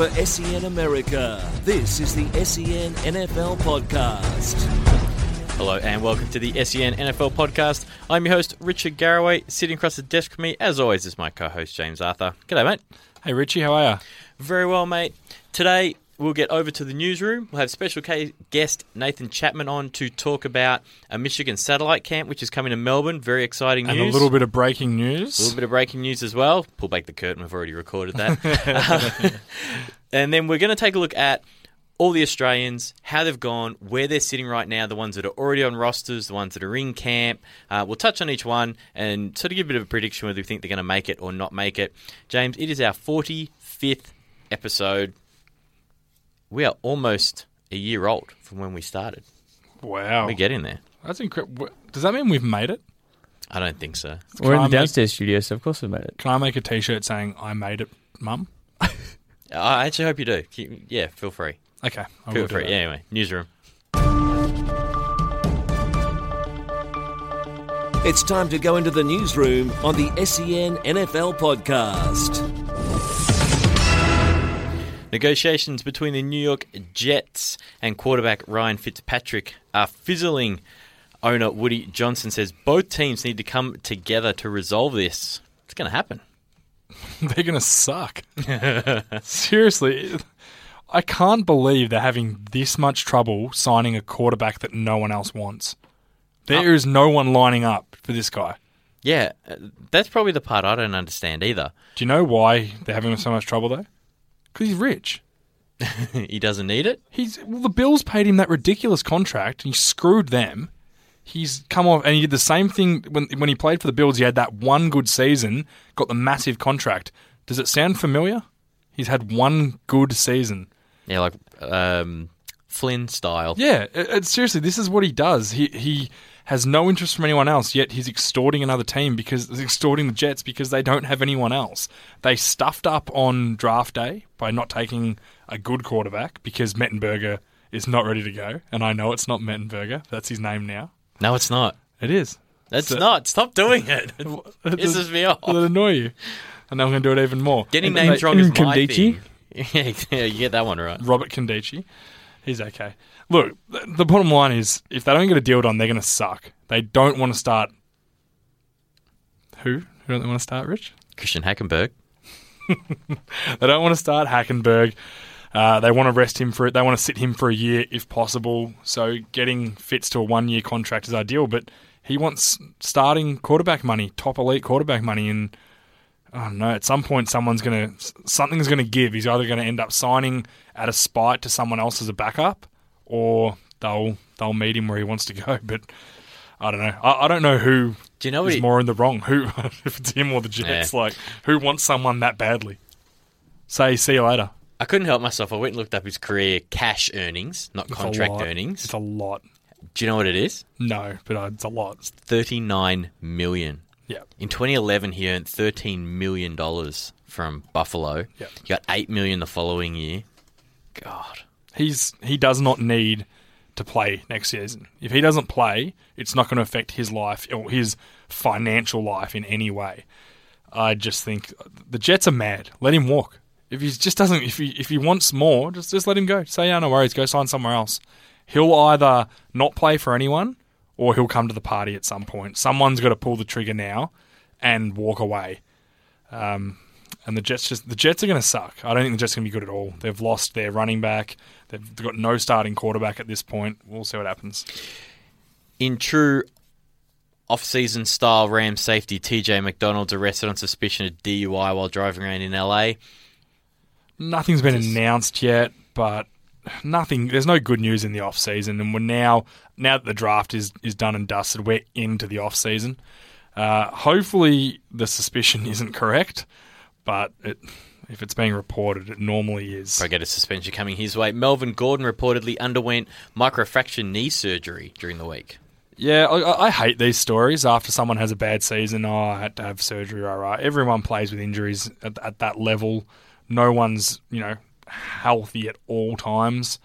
For SEN America, this is the SEN NFL Podcast. Hello and welcome to the SEN NFL podcast. I'm your host, Richard Garraway. Sitting across the desk from me, as always, is my co host, James Arthur. G'day, mate. Hey Richie, how are you? Very well, mate. Today, we'll get over to the newsroom. We'll have special guest Nathan Chapman on to talk about a Michigan satellite camp, which is coming to Melbourne. Very exciting news. And a little bit of breaking news. A little bit of breaking news as well. Pull back the curtain. We've already recorded that. and then we're going to take a look at all the Australians, how they've gone, where they're sitting right now, the ones that are already on rosters, the ones that are in camp. Uh, we'll touch on each one and sort of give a bit of a prediction whether we think they're going to make it or not make it. James, it is our 45th episode. We are almost a year old from when we started. Wow, We're getting there. that's incredible. Does that mean we've made it? I don't think so. We're in I the make- downstairs studio, so of course we've made it. Can I make a T-shirt saying "I made it, Mum"? I actually hope you do. Keep- Yeah, feel free. Okay, I Feel will do free. that. Anyway, newsroom. It's time to go into the newsroom on the SEN NFL Podcast. Negotiations between the New York Jets and quarterback Ryan Fitzpatrick are fizzling. Owner Woody Johnson says both teams need to come together to resolve this. It's going to happen. They're gonna suck. Seriously, I can't believe they're having this much trouble signing a quarterback that no one else wants. There is no one lining up for this guy. Yeah, uh, that's probably the part I don't understand either. Do you know why they're having so much trouble though? Because he's rich. he doesn't need it. He's well, the Bills paid him that ridiculous contract, and he screwed them. He's come off, and he did the same thing when when he played for the Bills. He had that one good season, got the massive contract. Does it sound familiar? He's had one good season. Yeah, like um, Flynn style. Yeah, it, it- seriously, this is what he does. He he has no interest from anyone else, yet he's extorting another team because he's extorting the Jets because they don't have anyone else. They stuffed up on draft day by not taking a good quarterback because Mettenberger is not ready to go, and I know it's not Mettenberger. That's his name now. No, it's not. It is. It's So- not. Stop doing it. It pisses me off. Will it annoy you? And now I'm going to do it even more. Getting names wrong is my thing. yeah, you get that one right. Robert Condici. He's okay. Look, th- the bottom line is if they don't get a deal done, they're going to suck. They don't want to start. Who? Who don't they want to start, Rich? Christian Hackenberg. They don't want to start Hackenberg. Uh, they want to rest him for it. They want to sit him for a year if possible. So getting Fitz to a one year contract is ideal, but he wants starting quarterback money, top elite quarterback money, and I don't know. At some point, someone's gonna something's gonna give. He's either going to end up signing out of spite to someone else as a backup, or they'll they'll meet him where he wants to go. But I don't know. I, I don't know who Do you know is he, more in the wrong. Who if it's him or the Jets? Like who wants someone that badly? Say see you later. I couldn't help myself. I went and looked up his career cash earnings, not It's contract earnings. It's a lot. Do you know what it is? No, but uh, it's a lot. Thirty-nine million. Yeah. In 2011, he earned 13 million dollars from Buffalo. Yeah. He got eight million the following year. God. He's he does not need to play next season. If he doesn't play, it's not going to affect his life or his financial life in any way. I just think the Jets are mad. Let him walk. If he just doesn't, if he if he wants more, just just let him go. Say, yeah, no worries, go sign somewhere else. He'll either not play for anyone, or he'll come to the party at some point. Someone's got to pull the trigger now and walk away. Um, and the Jets just the Jets are going to suck. I don't think the Jets are going to be good at all. They've lost their running back. They've got no starting quarterback at this point. We'll see what happens. In true off-season style Ram safety, TJ McDonald's arrested on suspicion of DUI while driving around in LA. Nothing's been announced yet, but nothing. There's no good news in the off season, and we're now now that the draft is is done and dusted, we're into the off season. Uh, hopefully, the suspicion isn't correct, but it, if it's being reported, it normally is. I get a suspension coming his way. Melvin Gordon reportedly underwent microfracture knee surgery during the week. Yeah, I- I, hate these stories. After someone has a bad season, oh, I had to have surgery. All right, everyone plays with injuries at, at that level. No one's you know healthy at all times.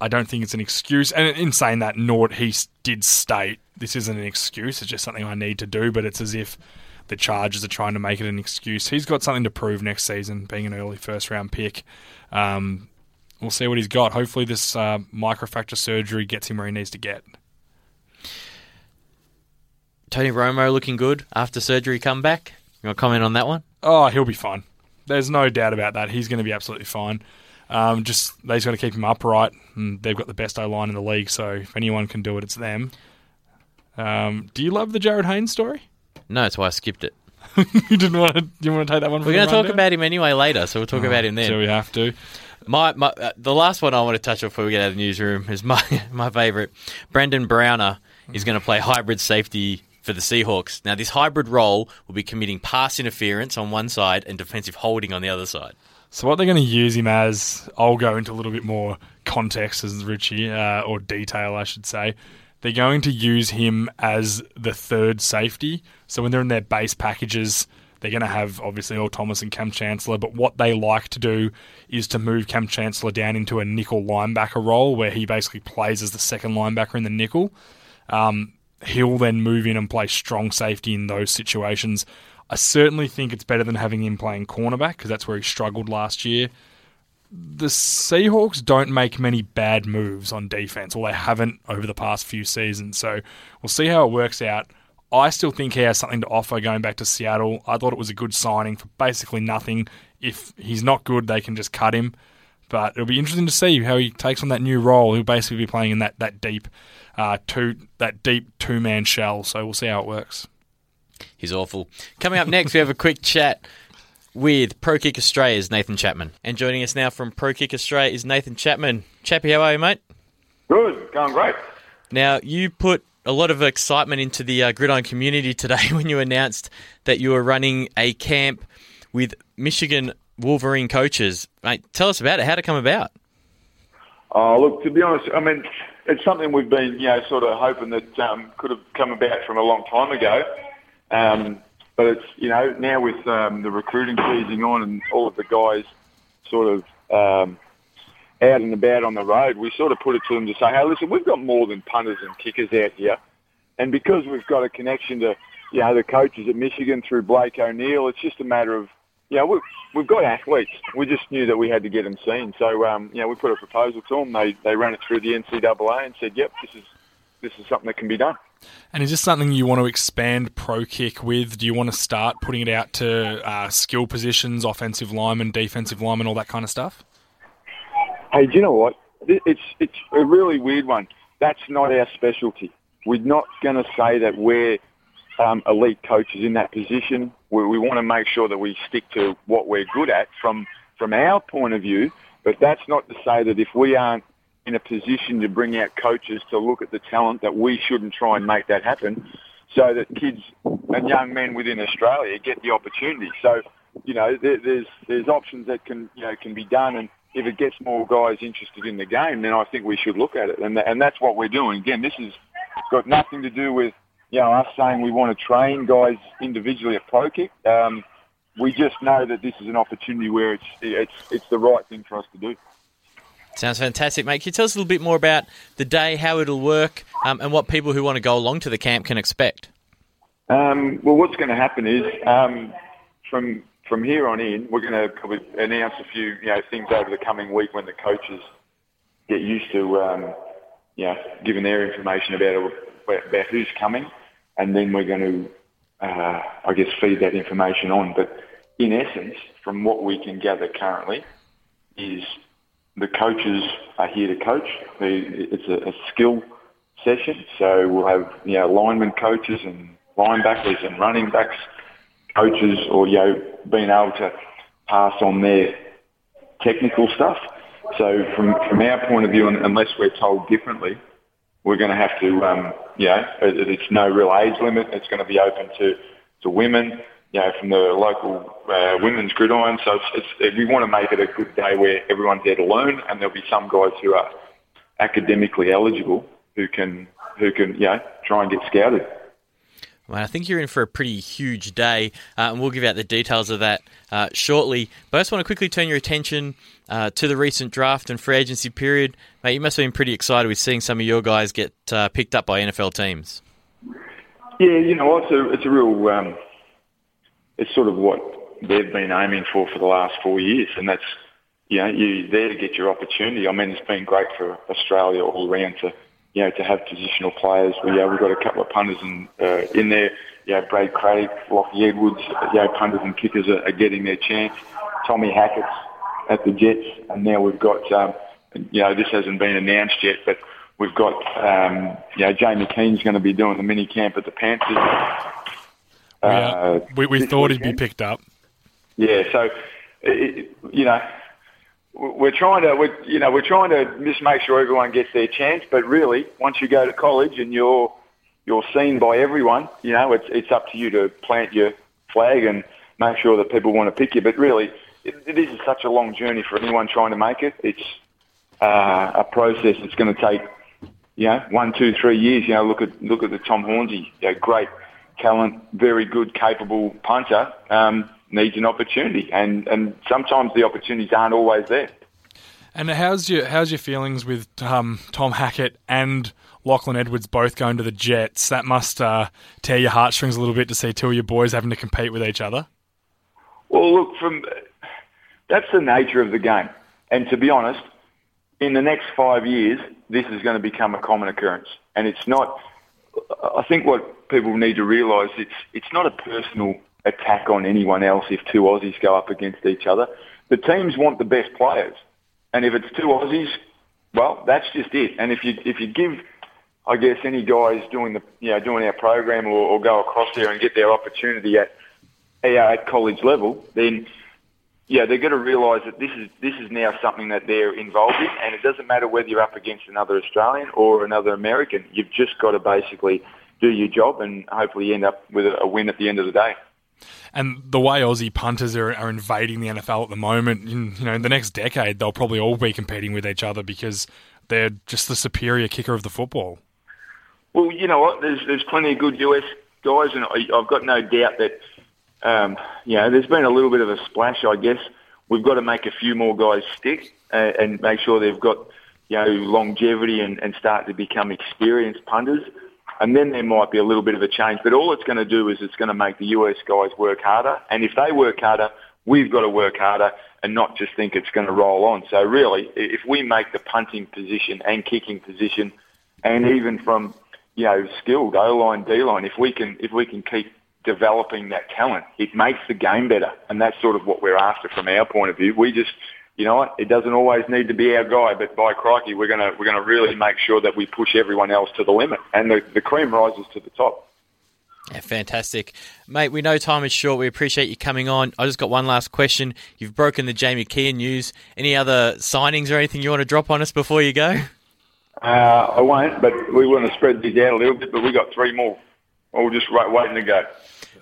I don't think it's an excuse. And in saying that, Nord he did state this isn't an excuse. It's just something I need to do. But it's as if the Chargers are trying to make it an excuse. He's got something to prove next season, being an early first round pick. Um, we'll see what he's got. Hopefully, this uh, microfracture surgery gets him where he needs to get. Tony Romo looking good after surgery comeback. You want to comment on that one? Oh, he'll be fine. There's no doubt about that. He's going to be absolutely fine. Um, just they just got to keep him upright, and they've got the best O line in the league. So if anyone can do it, it's them. Um, do you love the Jarryd Hayne's story? No, that's why I skipped it. you didn't want to. You want to take that one? For We're going to talk about him anyway later, so we'll talk Oh, about him then. So we have to. My, my uh, the last one I want to touch on before we get out of the newsroom is my my favourite. Brandon Browner is going to play hybrid safety for the Seahawks. Now, this hybrid role will be committing pass interference on one side and defensive holding on the other side. So what they're going to use him as, I'll go into a little bit more context as Richie, uh, or detail, I should say. They're going to use him as the third safety. So when they're in their base packages, they're going to have obviously Earl Thomas and Kam Chancellor. But what they like to do is to move Kam Chancellor down into a nickel linebacker role where he basically plays as the second linebacker in the nickel. Um, he'll then move in and play strong safety in those situations. I certainly think it's better than having him playing cornerback because that's where he struggled last year. The Seahawks don't make many bad moves on defense, or they haven't over the past few seasons. So we'll see how it works out. I still think he has something to offer going back to Seattle. I thought it was a good signing for basically nothing. If he's not good, they can just cut him. But it'll be interesting to see how he takes on that new role. He'll basically be playing in that that deep, uh, two that deep two man shell. So we'll see how it works. He's awful. Coming up next, we have a quick chat with Pro Kick Australia's Nathan Chapman. And joining us now from Pro Kick Australia is Nathan Chapman. Chappy, how are you, mate? Good, going great. Now, you put a lot of excitement into the uh, gridiron community today when you announced that you were running a camp with Michigan Wolverine coaches. Mate, tell us about it. How'd it come about? Oh, look, to be honest, I mean, it's something we've been, you know, sort of hoping that um, could have come about from a long time ago. Um, but it's, you know, now with um, the recruiting season on and all of the guys sort of um, out and about on the road, we sort of put it to them to say, hey, listen, we've got more than punters and kickers out here. And because we've got a connection to, you know, the coaches at Michigan through Blake O'Neill, it's just a matter of, you know, we've, we've got athletes. We just knew that we had to get them seen. So, um, you know, we put a proposal to them. They, they ran it through the NCAA and said, yep, this is, this is something that can be done. And is this something you want to expand pro kick with? Do you want to start putting it out to uh, skill positions, offensive linemen, defensive linemen, all that kind of stuff? Hey, do you know what? It's it's a really weird one. That's not our specialty. We're not going to say that we're um, elite coaches in that position. We, we want to make sure that we stick to what we're good at from from our point of view. But that's not to say that if we aren't in a position to bring out coaches to look at the talent, that we shouldn't try and make that happen, so that kids and young men within Australia get the opportunity. So, you know, there, there's there's options that can you know can be done, and if it gets more guys interested in the game, then I think we should look at it, and and that's what we're doing. Again, this has got nothing to do with you know us saying we want to train guys individually at pro kick. Um, we just know that this is an opportunity where it's it's it's the right thing for us to do. Sounds fantastic, mate. Can you tell us a little bit more about the day, how it'll work, um, and what people who want to go along to the camp can expect? Um, well, what's going to happen is um, from from here on in, we're going to probably announce a few you know things over the coming week when the coaches get used to um, you know giving their information about about who's coming, and then we're going to uh, I guess feed that information on. But in essence, from what we can gather currently, is the coaches are here to coach. It's a, a skill session, so we'll have you know lineman coaches and linebackers and running backs coaches, or you know being able to pass on their technical stuff. So from from our point of view, un- unless we're told differently, we're going to have to, um, you know, it, it's no real age limit. It's going to be open to, to women, you know, from the local uh, women's gridiron. So it's, it's, we want to make it a good day where everyone's there to learn, and there'll be some guys who are academically eligible who can, who can, you know, try and get scouted. Well, I think you're in for a pretty huge day, uh, and we'll give out the details of that uh, shortly. But I just want to quickly turn your attention uh, to the recent draft and free agency period. Mate, you must have been pretty excited with seeing some of your guys get uh, picked up by NFL teams. Yeah, you know, it's a it's a real um, it's sort of what they've been aiming for for the last four years, and that's you know you're there to get your opportunity. I mean, it's been great for Australia all around to you know to have positional players. We uh, we've got a couple of punters in uh, in there. You know, Brad Craddock, Lockie Edwards, you know, punters and kickers are, are getting their chance. Tommy Hackett's at the Jets, and now we've got um, you know this hasn't been announced yet, but we've got um, you know Jamie Keehn's going to be doing the mini camp at the Panthers. Uh, we, we thought weekend. he'd be picked up. Yeah, so it, you know we're trying to, we're, you know, we're trying to just make sure everyone gets their chance. But really, once you go to college and you're you're seen by everyone, you know, it's it's up to you to plant your flag and make sure that people want to pick you. But really, it, it is such a long journey for anyone trying to make it. It's uh, a process. It's going to take, you know, one, two, three years. You know, look at look at the Tom Hornsey, you know, great talent, very good, capable punter. Um, needs an opportunity, and and sometimes the opportunities aren't always there. And how's your how's your feelings with um, Tom Hackett and Lachlan Edwards both going to the Jets? That must uh, tear your heartstrings a little bit to see two of your boys having to compete with each other. Well, look, from that's the nature of the game, and to be honest, in the next five years, this is going to become a common occurrence, and it's not. I think what people need to realise it's it's not a personal attack on anyone else if two Aussies go up against each other. The teams want the best players, and if it's two Aussies, well, that's just it. And if you if you give, I guess any guys doing the you know doing our program or, or go across there and get their opportunity at at college level, then yeah, they're going to realise that this is this is now something that they're involved in, and it doesn't matter whether you're up against another Australian or another American. You've just got to basically do your job and hopefully end up with a win at the end of the day. And the way Aussie punters are, are invading the NFL at the moment, in, you know, in the next decade, they'll probably all be competing with each other because they're just the superior kicker of the football. Well, you know what? There's there's plenty of good US guys, and I've got no doubt that um, you know there's been a little bit of a splash. I guess we've got to make a few more guys stick and, uh, and make sure they've got you know longevity and, and start to become experienced punters and then there might be a little bit of a change. But all it's going to do is it's going to make the US guys work harder, and if they work harder, we've got to work harder and not just think it's going to roll on. So really, if we make the punting position and kicking position, and even from you know skilled O line, D line, if we can if we can keep developing that talent, it makes the game better, and that's sort of what we're after from our point of view. We just you know what? It doesn't always need to be our guy, but by crikey, we're gonna we're gonna really make sure that we push everyone else to the limit, and the, the cream rises to the top. Yeah, fantastic. Mate, we know time is short. We appreciate you coming on. I just got one last question. You've broken the Jamie Keehn news. Any other signings or anything you want to drop on us before you go? Uh, I won't, but we want to spread these out a little bit, but we've got three more. All just waiting to go.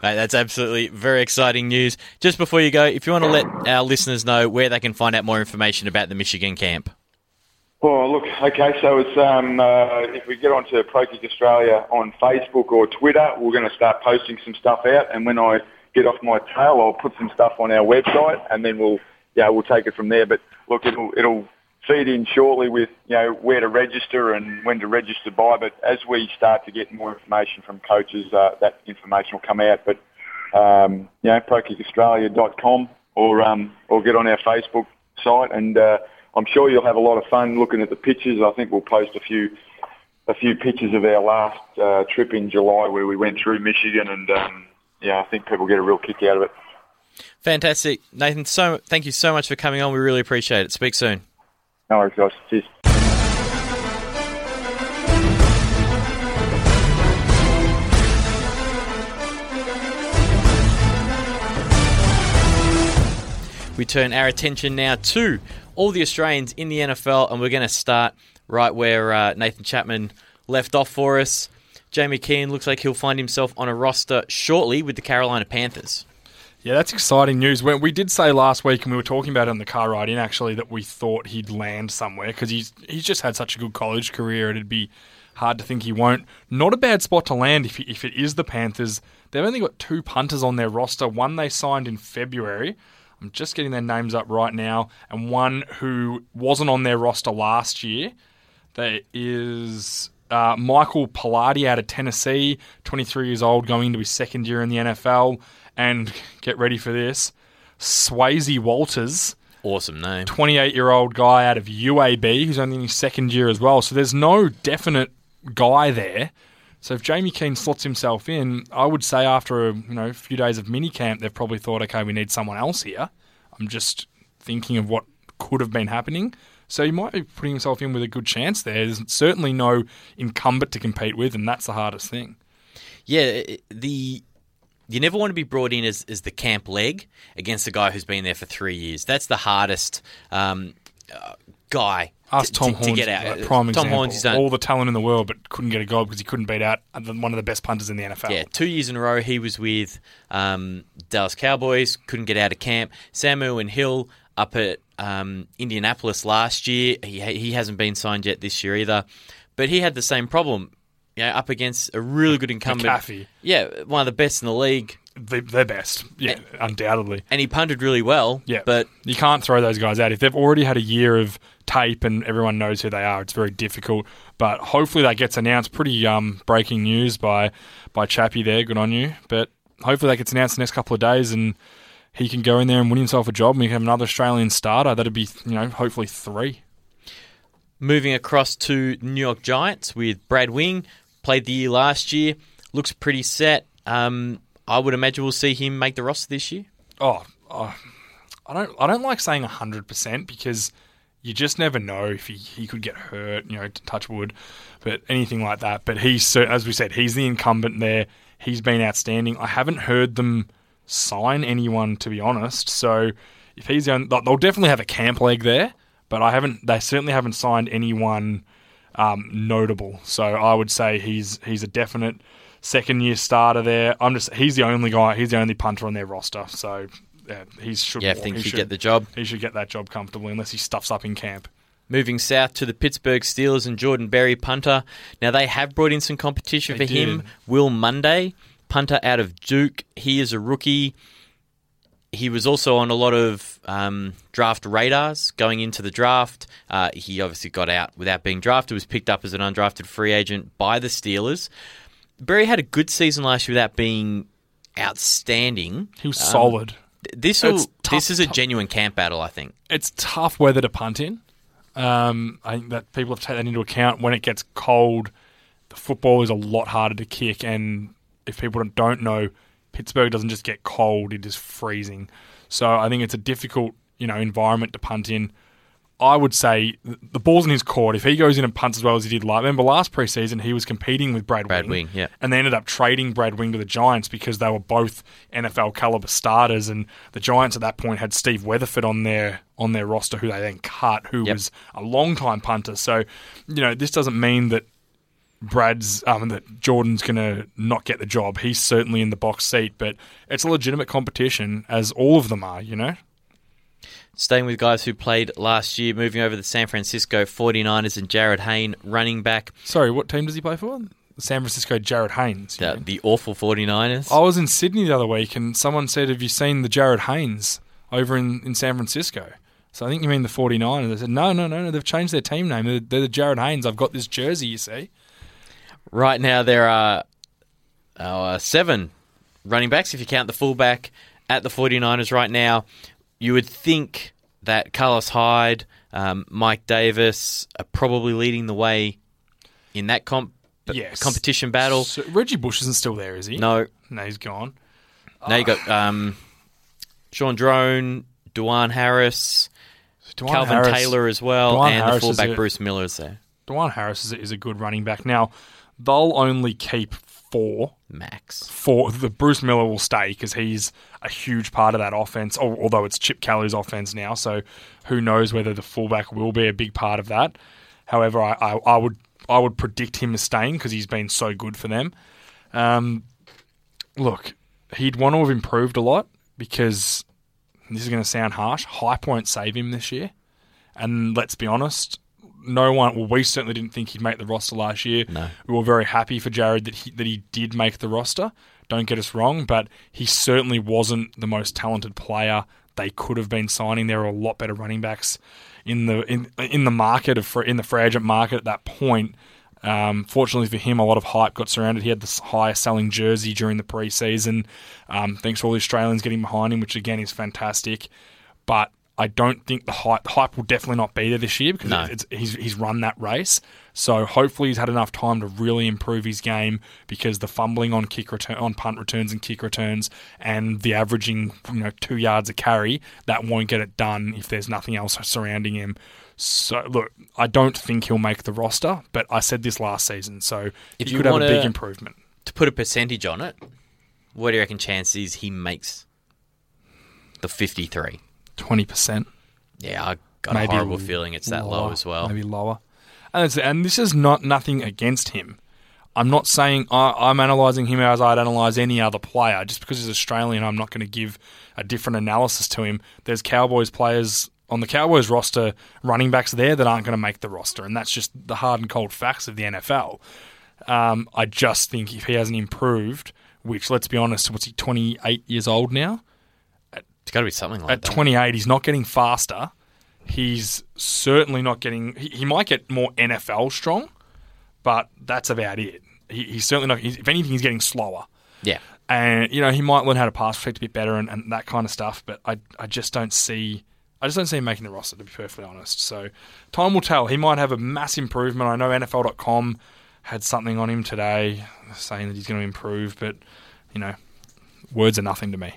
That's absolutely very exciting news. Just before you go, if you want to let our listeners know where they can find out more information about the Michigan camp. Well, look, okay, so it's um, uh, if we get onto Pro Kick Australia on Facebook or Twitter, we're going to start posting some stuff out, and when I get off my tail, I'll put some stuff on our website, and then we'll yeah we'll take it from there. But look, it'll it'll feed in shortly with you know where to register and when to register by. But as we start to get more information from coaches, uh, that information will come out. But um, you know, prokickaustralia.com or um, or get on our Facebook site, and uh, I'm sure you'll have a lot of fun looking at the pictures. I think we'll post a few a few pictures of our last uh, trip in July where we went through Michigan, and um, yeah, I think people get a real kick out of it. Fantastic, Nathan. So thank you so much for coming on. We really appreciate it. Speak soon. No worries, guys. Cheers. We turn our attention now to all the Australians in the NFL, and we're going to start right where uh, Nathan Chapman left off for us. Jamie Keehn looks like he'll find himself on a roster shortly with the Carolina Panthers. Yeah, that's exciting news. We, we did say last week, and we were talking about it on the car ride in, actually, that we thought he'd land somewhere because he's he's just had such a good college career. It'd be hard to think he won't. Not a bad spot to land if if it is the Panthers. They've only got two punters on their roster. One they signed in February. I'm just getting their names up right now, and one who wasn't on their roster last year. There is uh, Michael Palardy out of Tennessee, 23 years old, going into his second year in the NFL And get ready for this Swayze Waters, Awesome name. 28 year old guy out of UAB, who's only in his second year as well. So there's no definite guy there. So if Jamie Keehn slots himself in, I would say after a you know few days of minicamp, they've probably thought, okay, we need someone else here. I'm just thinking of what could have been happening. So he might be putting himself in with a good chance there. There's certainly no incumbent to compete with, and that's the hardest thing. Yeah, the you never want to be brought in as, as the camp leg against a guy who's been there for three years. That's the hardest um, uh, guy Ask Tom to, Horns, to get out. like, prime Tom example. Horns, all the talent in the world, but couldn't get a goal because he couldn't beat out one of the best punters in the NFL. Yeah, two years in a row he was with um, Dallas Cowboys, couldn't get out of camp. Sam Irwin-Hill up at um, Indianapolis last year. He he hasn't been signed yet this year either, but he had the same problem. Yeah, up against a really good incumbent. McAfee. Yeah, one of the best in the league, They're best, yeah, undoubtedly. and he punted really well. Yeah, but you can't throw those guys out if they've already had a year of tape and everyone knows who they are. It's very difficult, but hopefully that gets announced. Pretty um, breaking news by by Chappie there. Good on you. But hopefully that gets announced the next couple of days and he can go in there and win himself a job. and We can have another Australian starter. That'd be you know hopefully three. Moving across to New York Giants with Brad Wing, played the year last year, looks pretty set. Um, I would imagine we'll see him make the roster this year. Oh, oh, I don't. I don't like saying hundred percent because you just never know if he, he could get hurt. You know, touch wood, but anything like that. But he's as we said, he's the incumbent there. He's been outstanding. I haven't heard them sign anyone to be honest. So if he's the only, they'll definitely have a camp leg there. But I haven't. They certainly haven't signed anyone um, notable. So I would say he's he's a definite second year starter there. I'm just he's the only guy. He's the only punter on their roster. So yeah, he should. Yeah, I think he should get the job. He should get that job comfortably, unless he stuffs up in camp. Moving south to the Pittsburgh Steelers and Jordan Berry, punter. Now they have brought in some competition They for him. Will Monday, punter out of Duke. He is a rookie. He was also on a lot of um, draft radars going into the draft. Uh, he obviously got out without being drafted. Was picked up as an undrafted free agent by the Steelers. Berry had a good season last year without being outstanding. He was Um, solid. This will, tough- this is a tough. genuine camp battle, I think. It's tough weather to punt in. Um, I think that people have to take that into account. When it gets cold, the football is a lot harder to kick, and if people don't know, Pittsburgh doesn't just get cold; it is freezing. So I think it's a difficult, you know, environment to punt in. I would say the ball's in his court. If he goes in and punts as well as he did last, remember last preseason he was competing with Brad, Brad Wing, Wing, yeah. and they ended up trading Brad Wing to the Giants because they were both NFL caliber starters, and the Giants at that point had Steve Weatherford on their on their roster, who they then cut, who Yep. was a long time punter. So, you know, this doesn't mean that Brad's um, that Jordan's going to not get the job. He's certainly in the box seat, but it's a legitimate competition, as all of them are. You know, Staying with guys who played last year, moving over to the San Francisco 49ers and Jarryd Hayne, running back, sorry, what team does he play for? San Francisco Jarryd Haynes. the, the awful 49ers. I was in Sydney the other week, and someone said, "Have you seen the Jarryd Haynes over in, in San Francisco?" So I think you mean the 49ers. I said, "No, no, no, no. They've changed their team name. They're, they're the Jarryd Haynes. I've got this jersey. You see." Right now, there are uh, seven running backs, if you count the fullback, at the 49ers right now. You would think that Carlos Hyde, um, Mike Davis are probably leading the way in that comp- Yes. competition battle. So Reggie Bush isn't still there, is he? No, no, he's gone. now you got um, Shaun Draughn, DuJuan Harris, Dwan Calvin Harris- Taylor as well, Dwan and Harris the fullback a- Bruce Miller is there. DuJuan Harris is a, is a good running back. Now they'll only keep four. Max. For the Bruce Miller will stay because he's a huge part of that offense. Although it's Chip Kelly's offense now, so who knows whether the fullback will be a big part of that. However, I, I, I would I would predict him staying because he's been so good for them. Um, look, he'd want to have improved a lot because this is going to sound harsh. Hype won't save him this year, and let's be honest, no one. Well, we certainly didn't think he'd make the roster last year. No. We were very happy for Jarryd that he that he did make the roster. Don't get us wrong, but he certainly wasn't the most talented player they could have been signing. There were a lot better running backs in the in in the market of in the free agent market at that point. Um, fortunately for him, a lot of hype got surrounded. He had the highest selling jersey during the preseason. Um, thanks to all the Australians getting behind him, which again is fantastic. But I don't think the hype, the hype will definitely not be there this year because No. it's, he's, he's run that race. So hopefully he's had enough time to really improve his game because the fumbling on kick return, on punt returns and kick returns and the averaging you know two yards a carry that won't get it done if there's nothing else surrounding him. So look, I don't think he'll make the roster, but I said this last season, so If he you could have a big improvement. To put a percentage on it, what do you reckon chance is he makes the 53? Twenty percent. Yeah, I got Maybe a horrible feeling it's that low as well. Maybe lower. And, it's, and this is not nothing against him. I'm not saying I, I'm analysing him as I'd analyse any other player. Just because he's Australian, I'm not going to give a different analysis to him. There's Cowboys players on the Cowboys roster, running backs there that aren't going to make the roster, and that's just the hard and cold facts of the NFL. Um, I just think if he hasn't improved, which let's be honest, what's he 28 years old now? It's got to be something like that. at that. 28, he's not getting faster. He's certainly not getting. He, he might get more NFL strong, but that's about it. He, he's certainly not. He's, if anything, he's getting slower. Yeah. And you know he might learn how to pass protect a bit better and, and that kind of stuff. But I I just don't see. I just don't see him making the roster to be perfectly honest. So time will tell. He might have a mass improvement. I know NFL.com had something on him today saying that he's going to improve, but you know, words are nothing to me.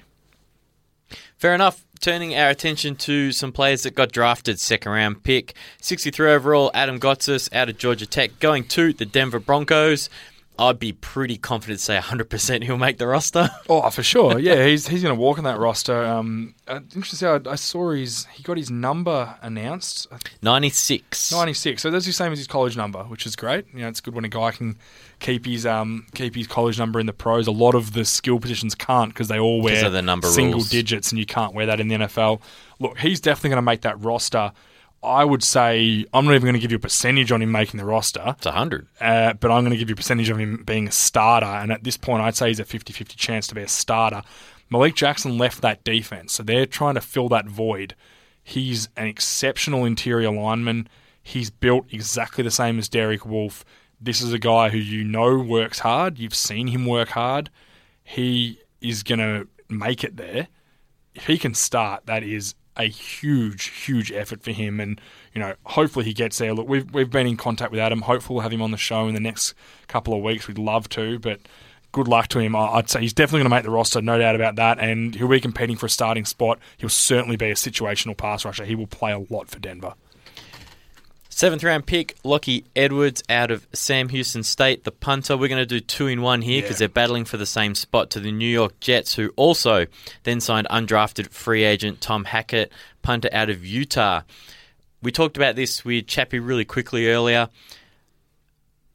Fair enough. Turning our attention to some players that got drafted second round pick. 63 overall, Adam Gotsis out of Georgia Tech, going to the Denver Broncos. I'd be pretty confident to say 100% he'll make the roster. Oh, for sure. Yeah, he's he's going to walk in that roster. Um, uh, interesting. I, I saw his he got his number announced, 96. ninety six. So that's the same as his college number, which is great. You know, it's good when a guy can keep his um keep his college number in the pros. A lot of the skill positions can't because they all wear the number single rules. digits, and you can't wear that in the NFL. Look, he's definitely going to make that roster. I would say I'm not even going to give you a percentage on him making the roster It's 100. uh, but I'm going to give you a percentage of him being a starter. And at this point, I'd say he's a 50 50 chance to be a starter. Malik Jackson left that defense, so they're trying to fill that void. He's an exceptional interior lineman. He's built exactly the same as Derek Wolfe. This is a guy who you know works hard. You've seen him work hard. He is going to make it there. If he can start, that is a huge, huge effort for him. And you know, hopefully he gets there. Look, we've we've been in contact with Adam. Hopefully we'll have him on the show in the next couple of weeks. We'd love to, but good luck to him. I'd say he's definitely going to make the roster, no doubt about that. And he'll be competing for a starting spot. He'll certainly be a situational pass rusher. He will play a lot for Denver. Seventh round pick, Lockie Edwards out of Sam Houston State, the punter. We're going to do two in one here because Yeah. they're battling for the same spot to the New York Jets, who also then signed undrafted free agent Tom Hackett, punter out of Utah. We talked about this with Chappie really quickly earlier.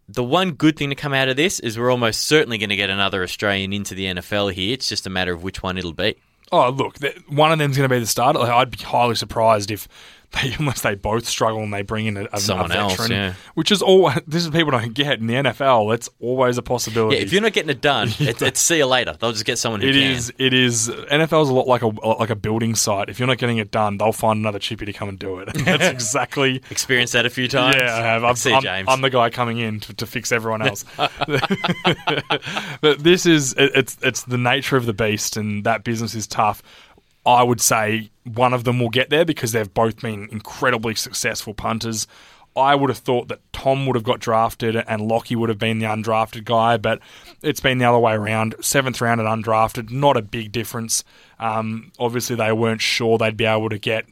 The one good thing to come out of this is we're almost certainly going to get another Australian into the NFL here. It's just a matter of which one it'll be. Oh, look, one of them's going to be the starter. I'd be highly surprised if they, unless they both struggle and they bring in a, a, Someone a else, veteran, yeah. which is all. This is people don't get in the NFL. It's always a possibility. Yeah, if you're not getting it done, it's, it's see you later. They'll just get someone who It can. is. It is. NFL's a lot like a like a building site. If you're not getting it done, they'll find another chippy to come and do it. That's exactly. Experienced that a few times. Yeah, I have. I'm, See I'm, James. I'm the guy coming in to, to fix everyone else. but this is it- it's it's the nature of the beast, and that business is tough. I would say one of them will get there because they've both been incredibly successful punters. I would have thought that Tom would have got drafted and Lockie would have been the undrafted guy, but it's been the other way around. Seventh round and undrafted, not a big difference. Um, obviously, they weren't sure they'd be able to get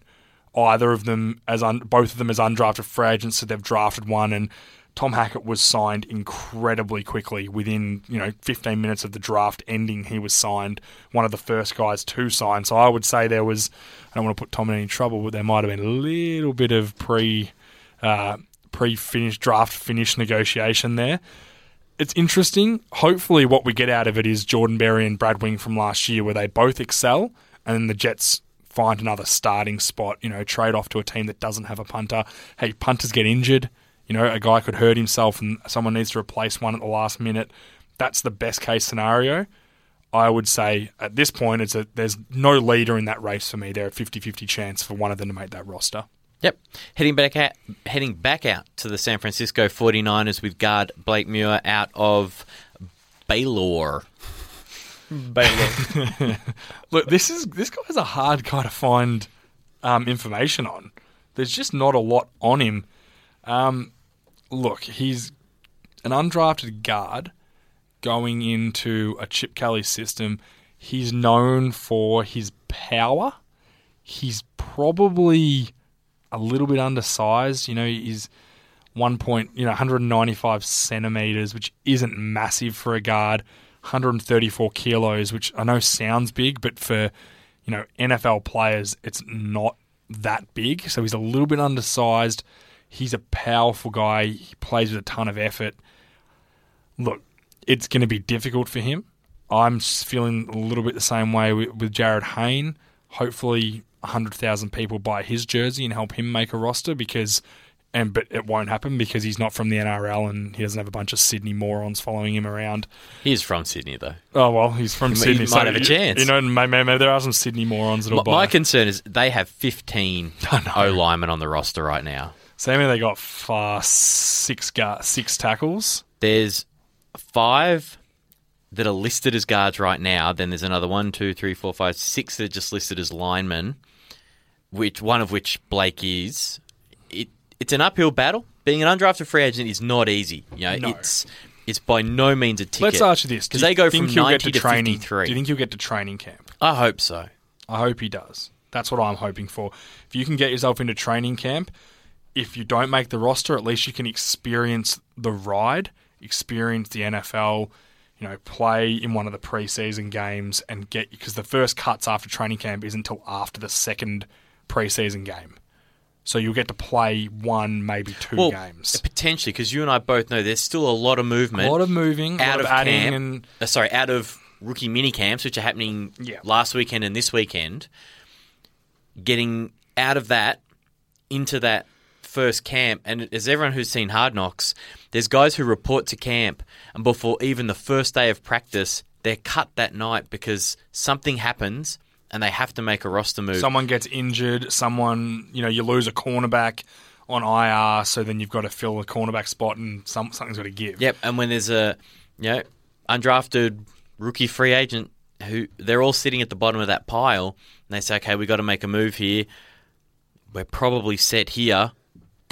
either of them as un- both of them as undrafted free agents, so they've drafted one. And Tom Hackett was signed incredibly quickly. Within you know 15 minutes of the draft ending, he was signed. One of the first guys to sign. So I would say there was. I don't want to put Tom in any trouble, but there might have been a little bit of pre uh, pre finish draft finish negotiation there. It's interesting. Hopefully, what we get out of it is Jordan Berry and Brad Wing from last year, where they both excel, and then the Jets find another starting spot. You know, trade off to a team that doesn't have a punter. Hey, punters get injured. You know, a guy could hurt himself, and someone needs to replace one at the last minute. That's the best case scenario. I would say at this point, it's a there's no leader in that race for me. They're a 50-50 chance for one of them to make that roster. Yep. Heading back out, heading back out to the San Francisco 49ers with guard Blake Muir out of Baylor. Baylor. Look, this is this guy's a hard guy to find um, information on. There's just not a lot on him. Um, look, he's an undrafted guard going into a Chip Kelly system. He's known for his power. He's probably a little bit undersized. You know, he's one point, you know, 195 centimeters, which isn't massive for a guard. 134 kilos, which I know sounds big, but for you know NFL players, it's not that big. So he's a little bit undersized. He's a powerful guy. He plays with a ton of effort. Look, it's going to be difficult for him. I'm feeling a little bit the same way with, with Jarryd Hayne. Hopefully, 100,000 people buy his jersey and help him make a roster because, and but it won't happen because he's not from the NRL and he doesn't have a bunch of Sydney morons following him around. He is from Sydney, though. Oh well, he's from He Sydney. might so have a chance. You know, maybe, maybe there are some Sydney morons that'll My, buy. my concern is they have 15 I linemen on the roster right now. Maybe they got far six gu- six tackles. There's five that are listed as guards right now. Then there's another one, two, three, four, five, six that are just listed as linemen, which one of which Blake is. It it's an uphill battle. Being an undrafted free agent is not easy. You know, No. it's it's by no means a ticket. Let's ask you this: because they go from get 90 to, training? 53. Do you think he'll get to training camp? I hope so. I hope he does. That's what I'm hoping for. If you can get yourself into training camp, if you don't make the roster, at least you can experience the ride, experience the NFL, you know, play in one of the preseason games and get because the first cuts after training camp isn't until after the second preseason game. So you'll get to play one, maybe two Well, games. potentially, because you and I both know there's still a lot of movement. A lot of moving, a out lot of of adding, camp, and uh, sorry, out of rookie mini camps, which are happening Yeah. last weekend and this weekend. Getting out of that into that first camp, and as everyone who's seen Hard Knocks, there's guys who report to camp, and before even the first day of practice, they're cut that night because something happens and they have to make a roster move. someone gets injured, someone you know you lose a cornerback on IR, so then you've got to fill a cornerback spot, and some, something's got to give. Yep, and when there's a you know undrafted rookie free agent who they're all sitting at the bottom of that pile, and they say, "Okay, we've got to make a move here. We're probably set here."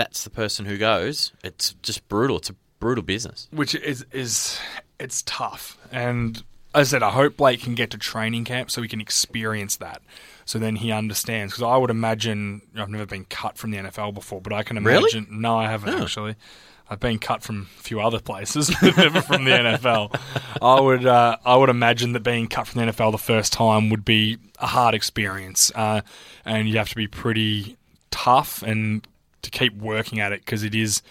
That's the person who goes. It's just brutal. It's a brutal business. which is is it's tough. And as I said, I hope Blake can get to training camp so he can experience that. So then he understands. Because I would imagine I've never been cut from the NFL before, but I can Really? imagine. No, I haven't actually. I've been cut from a few other places, but never from the NFL. I would uh, I would imagine that being cut from the NFL the first time would be a hard experience, uh, and you have to be pretty tough and to keep working at it because it is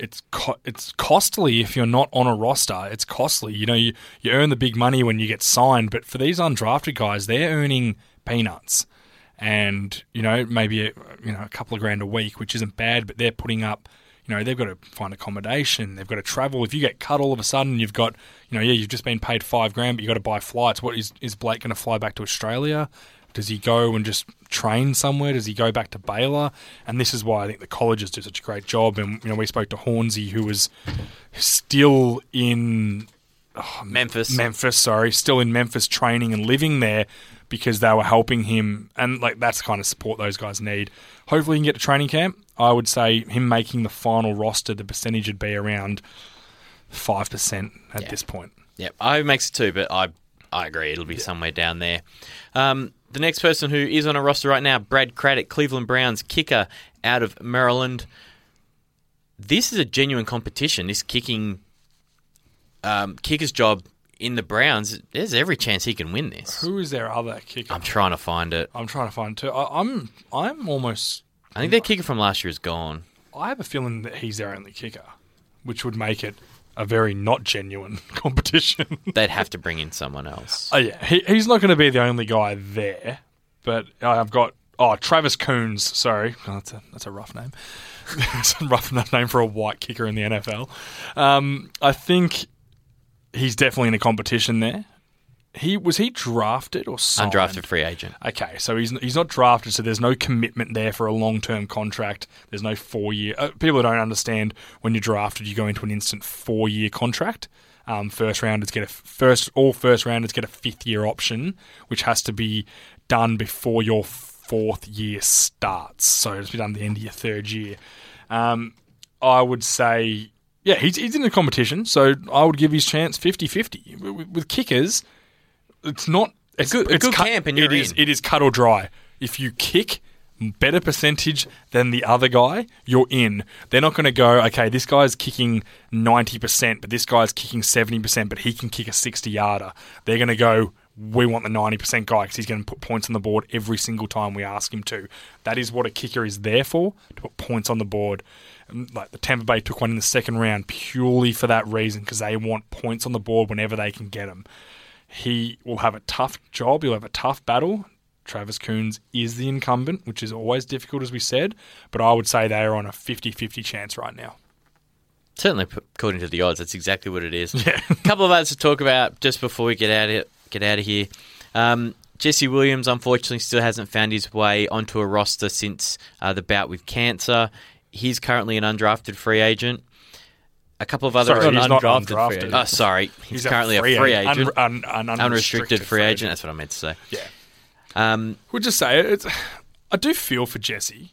it's co- it's costly if you're not on a roster. It's costly. You know, you, you earn the big money when you get signed, but for these undrafted guys, they're earning peanuts. And you know, maybe a, you know a couple of grand a week, which isn't bad, but they're putting up. You know, they've got to find accommodation. They've got to travel. If you get cut all of a sudden, you've got, you know, yeah, you've just been paid five grand, but you've got to buy flights. What is is Blake going to fly back to Australia? Does he go and just train somewhere? Does he go back to Baylor? And this is why I think the colleges do such a great job. And you know, we spoke to Hornsey, who was still in Memphis. Memphis, sorry, still in Memphis training and living there because they were helping him, and like that's the kind of support those guys need. Hopefully, he can get to training camp. I would say him making the final roster, the percentage would be around five percent at this point. Yep, I hope makes it two, but I I agree it'll be somewhere down there. Um, the next person who is on a roster right now, Brad Craddock, Cleveland Browns kicker out of Maryland. This is a genuine competition. This kicking um, kicker's job in the Browns. There's every chance he can win this. Who is their other kicker? I'm trying to find it. I'm trying to find two. I, I'm I'm almost. I think their kicker from last year is gone. I have a feeling that he's their only kicker, which would make it a very not genuine competition. They'd have to bring in someone else. Oh yeah, he, he's not going to be the only guy there. But I've got oh Travis Coons. Sorry, oh, that's a that's a rough name. it's a rough enough name for a white kicker in the NFL. Um, I think he's definitely in a competition there. He was he drafted or signed? Undrafted free agent. Okay, so he's he's not drafted, so there's no commitment there for a long term contract. There's no four year. Uh, people don't understand when you're drafted, you go into an instant four year contract. Um, first rounders get a first all first rounders get a fifth year option, which has to be done before your fourth year starts. So it's done at the end of your third year. Um, I would say, yeah, he's, he's in the competition, so I would give his chance 50-50. With, with kickers, it's not it's good- a it's good camp and you're it is it is cut or dry. If you kick better percentage than the other guy, you're in. They're not going to go, okay, this guy's kicking 90%, but this guy's kicking 70%, but he can kick a 60 yarder. They're going to go, we want the 90% guy because he's going to put points on the board every single time we ask him to. That is what a kicker is there for, to put points on the board. Like the Tampa Bay took one in the second round purely for that reason because they want points on the board whenever they can get them he will have a tough job. He'll have a tough battle. Travis Coons is the incumbent, which is always difficult, as we said, but I would say they are on a 50 50 chance right now. Certainly, according to the odds, that's exactly what it is. Yeah. a couple of others to talk about just before we get out of get out of here. Um, Jesse Williams, unfortunately, still hasn't found his way onto a roster since uh, the bout with cancer. He's currently an undrafted free agent. A couple of other Sorry, he's not undrafted free undrafted. agent. Oh, sorry. He's, currently a free, agent. Un- un- un- unrestricted, free agent. That's what I meant to say. Yeah. Um, We'll just say it. I do feel for Jesse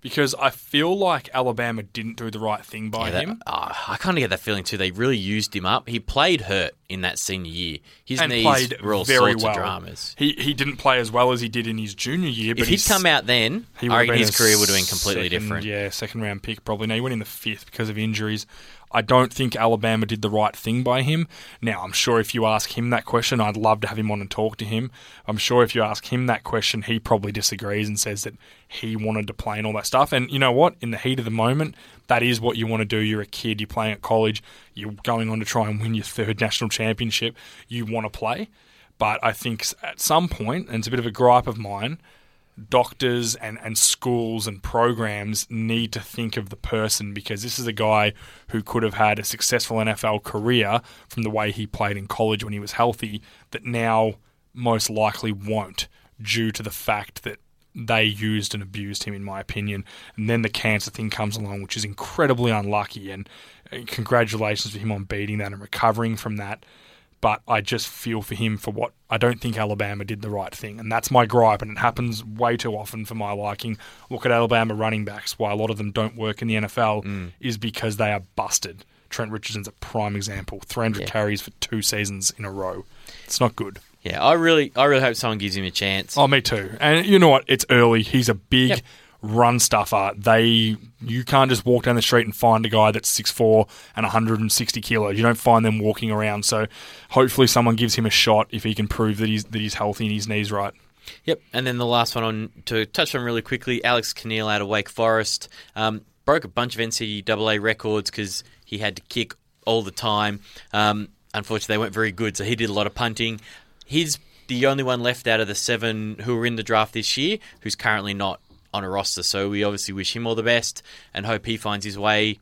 because I feel like Alabama didn't do the right thing by yeah, that- him. oh, I kind of get that feeling too. They really used him up. He played hurt in that senior year. His and knees were all very sorts well. of dramas. He he didn't play as well as he did in his junior year. But If he'd come out then, He I reckon his career would have been completely second- different. Yeah, second round pick probably. No, he went in the fifth because of injuries. I don't think Alabama did the right thing by him. Now, I'm sure if you ask him that question, I'd love to have him on and talk to him. I'm sure if you ask him that question, he probably disagrees and says that he wanted to play and all that stuff. And you know what? In the heat of the moment, that is what you want to do. You're a kid, you're playing at college, you're going on to try and win your third national championship. You want to play. But I think at some point, and it's a bit of a gripe of mine, doctors and, and schools and programs need to think of the person because this is a guy who could have had a successful NFL career from the way he played in college when he was healthy that now most likely won't due to the fact that they used and abused him in my opinion. And then the cancer thing comes along which is incredibly unlucky. And uh, congratulations for him on beating that and recovering from that but I just feel for him for what I don't think Alabama did the right thing, and that's my gripe, and it happens way too often for my liking. Look at Alabama running backs; why a lot of them don't work in the NFL mm. is because they are busted. Trent Richardson's a prime example. 300 carries for two seasons in a row. It's not good. Yeah, I really, I really hope someone gives him a chance. Oh, me too. And you know what? It's early. He's a big Yep. Run stuffer. They you can't just walk down the street and find a guy that's 6'4 and 160 kilos. You don't find them walking around. So hopefully someone gives him a shot if he can prove that he's that he's healthy and his knees right. Yep, and then the last one on to touch on really quickly, Alex Kinal out of Wake Forest um, broke a bunch of NCAA records because he had to kick all the time. Um, unfortunately, they weren't very good, so he did a lot of punting. He's the only one left out of the seven who were in the draft this year who's currently not on a roster. So we obviously wish him all the best and hope he finds his way,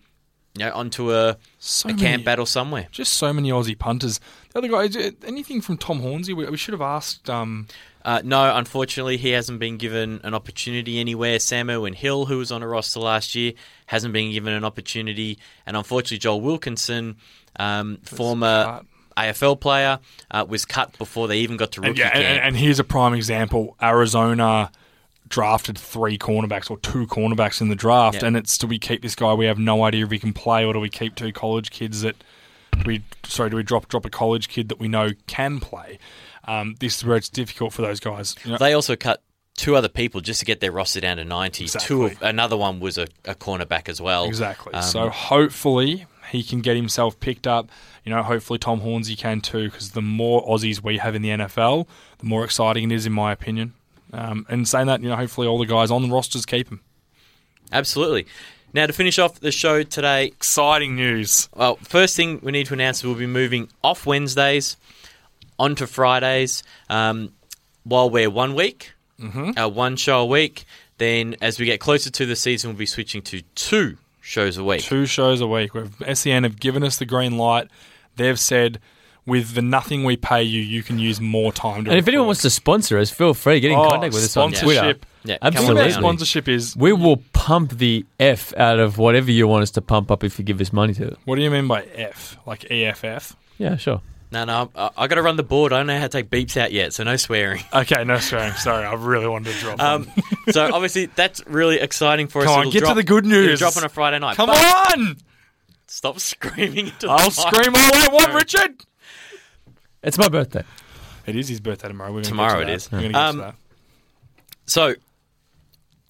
you know, onto a, So a many- camp battle somewhere. Just so many Aussie punters. The other guy, anything from Tom Hornsey? We, we should have asked. Um, Uh, no, unfortunately, he hasn't been given an opportunity anywhere. Sam Irwin Hill, who was on a roster last year, hasn't been given an opportunity. And unfortunately, Joel Wilkinson, um, former cut. AFL player, uh, was cut before they even got to rookie and, yeah, and, and here's a prime example. Arizona drafted three cornerbacks or two cornerbacks in the draft, Yeah. and it's do we keep this guy? We have no idea if he can play, or do we keep two college kids that we sorry do we drop drop a college kid that we know can play? Um, this is where it's difficult for those guys. You know, they also cut two other people just to get their roster down to 90. Two of, another one was a, a cornerback as well. Exactly. Um, so hopefully he can get himself picked up. You know, hopefully Tom Hornsey can too, because the more Aussies we have in the NFL, the more exciting it is, in my opinion. Um, and saying that, you know, hopefully all the guys on the rosters keep him. Absolutely. Now, to finish off the show today, Exciting news. Well, first thing we need to announce is we'll be moving off Wednesdays onto Fridays um, while we're one week, mm-hmm. uh, one show a week. Then, as we get closer to the season, we'll be switching to two shows a week. Two shows a week. We've, SEN have given us the green light. They've said with the nothing we pay you, you can use more time to. And if anyone wants to sponsor us, feel free. Get in Oh, contact with us on Twitter. sponsorship. Yeah, The thing Absolutely. about sponsorship is We will pump the F out of whatever you want us to pump up if you give us money to it. what do you mean by F? Like EFF? Yeah, sure. No, no, I, I got to run the board. I don't know how to take beeps out yet, so no swearing. Okay, no swearing. Sorry, I really wanted to drop. Um, one. so obviously that's really exciting for us. Come on, It'll get to the good it'll news. Drop on a Friday night. Come But on! Stop screaming into the I'll scream all I want, Richard. It's my birthday. It is his birthday tomorrow. We're gonna Tomorrow get to it that. is. We're gonna get Um, to that. So,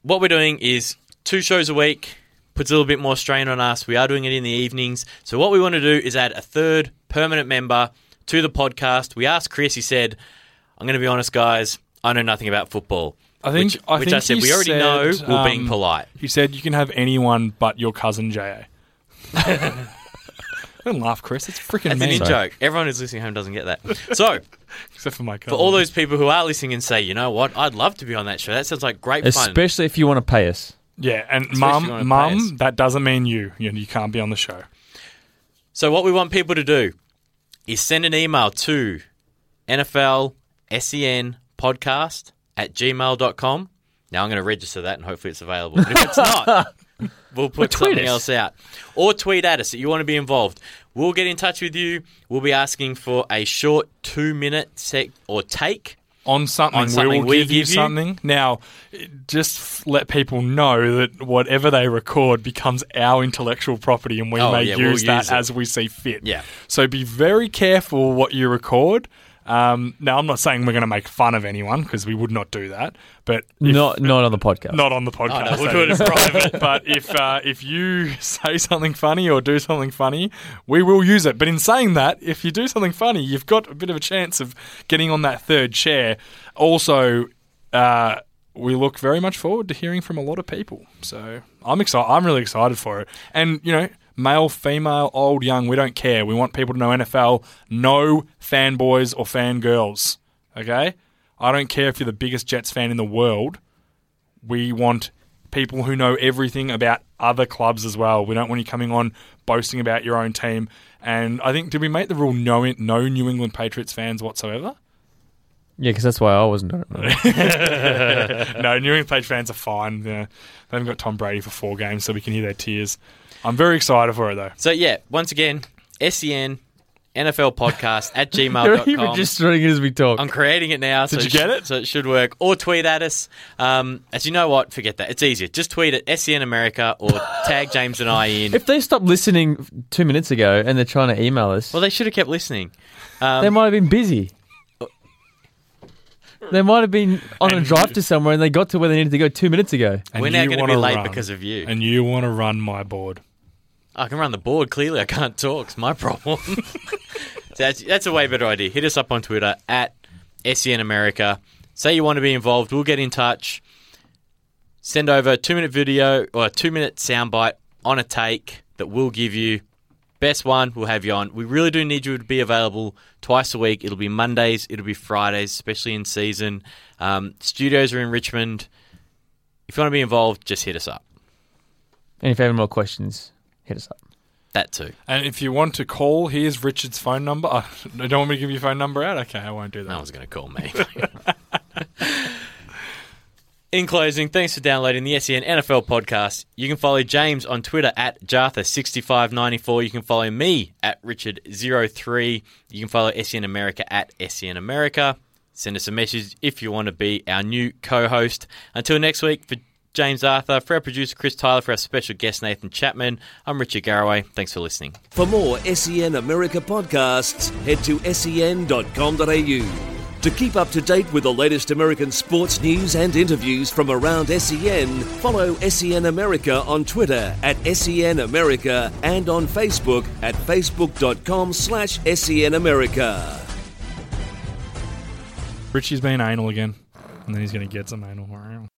what we're doing is two shows a week. Puts a little bit more strain on us. We are doing it in the evenings. So, what we want to do is add a third permanent member to the podcast. We asked Chris. He said, "I'm going to be honest, guys. I know nothing about football." I think- which, I which think I said he we already said, know. We're being um, polite. He said you can have anyone but your cousin JA. Don't laugh, Chris. It's freaking That's an mean. in joke. Everyone who's listening home doesn't get that. So, Except for my cousin. for all those people who are listening and say, you know what, I'd love to be on that show. That sounds like great fun. Especially if you want to pay us. Yeah, and if you wanna mum, pay us. mum, that doesn't mean you. You, know, you can't be on the show. So what we want people to do is send an email to NFL SEN podcast at gmail.com. Now I'm going to register that and hopefully it's available. But if it's not, we'll put tweet something us. else out. Or tweet at us that you want to be involved. We'll get in touch with you. We'll be asking for a short two minute sec or take. On something, On something we will we give give you? something. Now, just f- let people know that whatever they record becomes our intellectual property, and we Oh, may yeah, we'll use that use as we see fit. Yeah. So be very careful what you record. Um, now, I'm not saying we're going to make fun of anyone because we would not do that. But if- Not not on the podcast. not on the podcast. Oh, no, we'll do it in private. but if uh, if you say something funny or do something funny, we will use it. But in saying that, if you do something funny, you've got a bit of a chance of getting on that third chair. Also, uh, we look very much forward to hearing from a lot of people. So I'm excited. I'm really excited for it. And you know, male, female, old, young, we don't care. We want people to know NFL. No fanboys or fangirls. Okay. I don't care if you're the biggest Jets fan in the world we want people who know everything about other clubs as well. We don't want you coming on boasting about your own team. And I think, did we make the rule no, no New England Patriots fans whatsoever? Yeah, because that's why I wasn't it. no, New England Patriots fans are fine. Yeah. They haven't got Tom Brady for four games, so we can hear their tears. I'm very excited for it, though. So yeah, once again, SEN NFL podcast at gmail.com. You're registering it as we talk. I'm creating it now. so Did you it get sh- it? So it should work. Or tweet at us. Um, as you know what? Forget that. It's easier. Just tweet at SEN America or tag James and I in. if they stopped listening two minutes ago and they're trying to email us, Well, they should have kept listening. Um, they might have been busy. They might have been on a And drive you- to somewhere and they got to where they needed to go two minutes ago. And We're now you going to wanna be late run. because of you. And you want to run my board. I can run the board. Clearly, I can't talk. It's my problem. that's, that's a way better idea. Hit us up on Twitter at SEN America. Say you want to be involved. We'll get in touch. Send over a two minute video or a two minute soundbite on a take that we'll give you. Best one, we'll have you on. We really do need you to be available twice a week. It'll be Mondays, it'll be Fridays, especially in season. Um, studios are in Richmond. If you want to be involved, just hit us up. And if you have any more questions, hit us up. That too. And if you want to call, here's Richard's phone number. I don't want me to give your phone number out? Okay, I won't do that. No one's going to call me. In closing, thanks for downloading the SEN NFL podcast. You can follow James on Twitter at Jartha6594. You can follow me at Richard03. You can follow SEN America at SEN America. Send us a message if you want to be our new co host. Until next week, for James Arthur, for our producer Chris Tyler, for our special guest Nathan Chapman, I'm Richard Garraway. Thanks for listening. For more SEN America podcasts, head to sen.com.au. To keep up to date with the latest American sports news and interviews from around SEN, follow SEN America on Twitter at SEN America and on Facebook at facebook.com slash SEN America. Richie's been anal again. And then he's going to get some anal.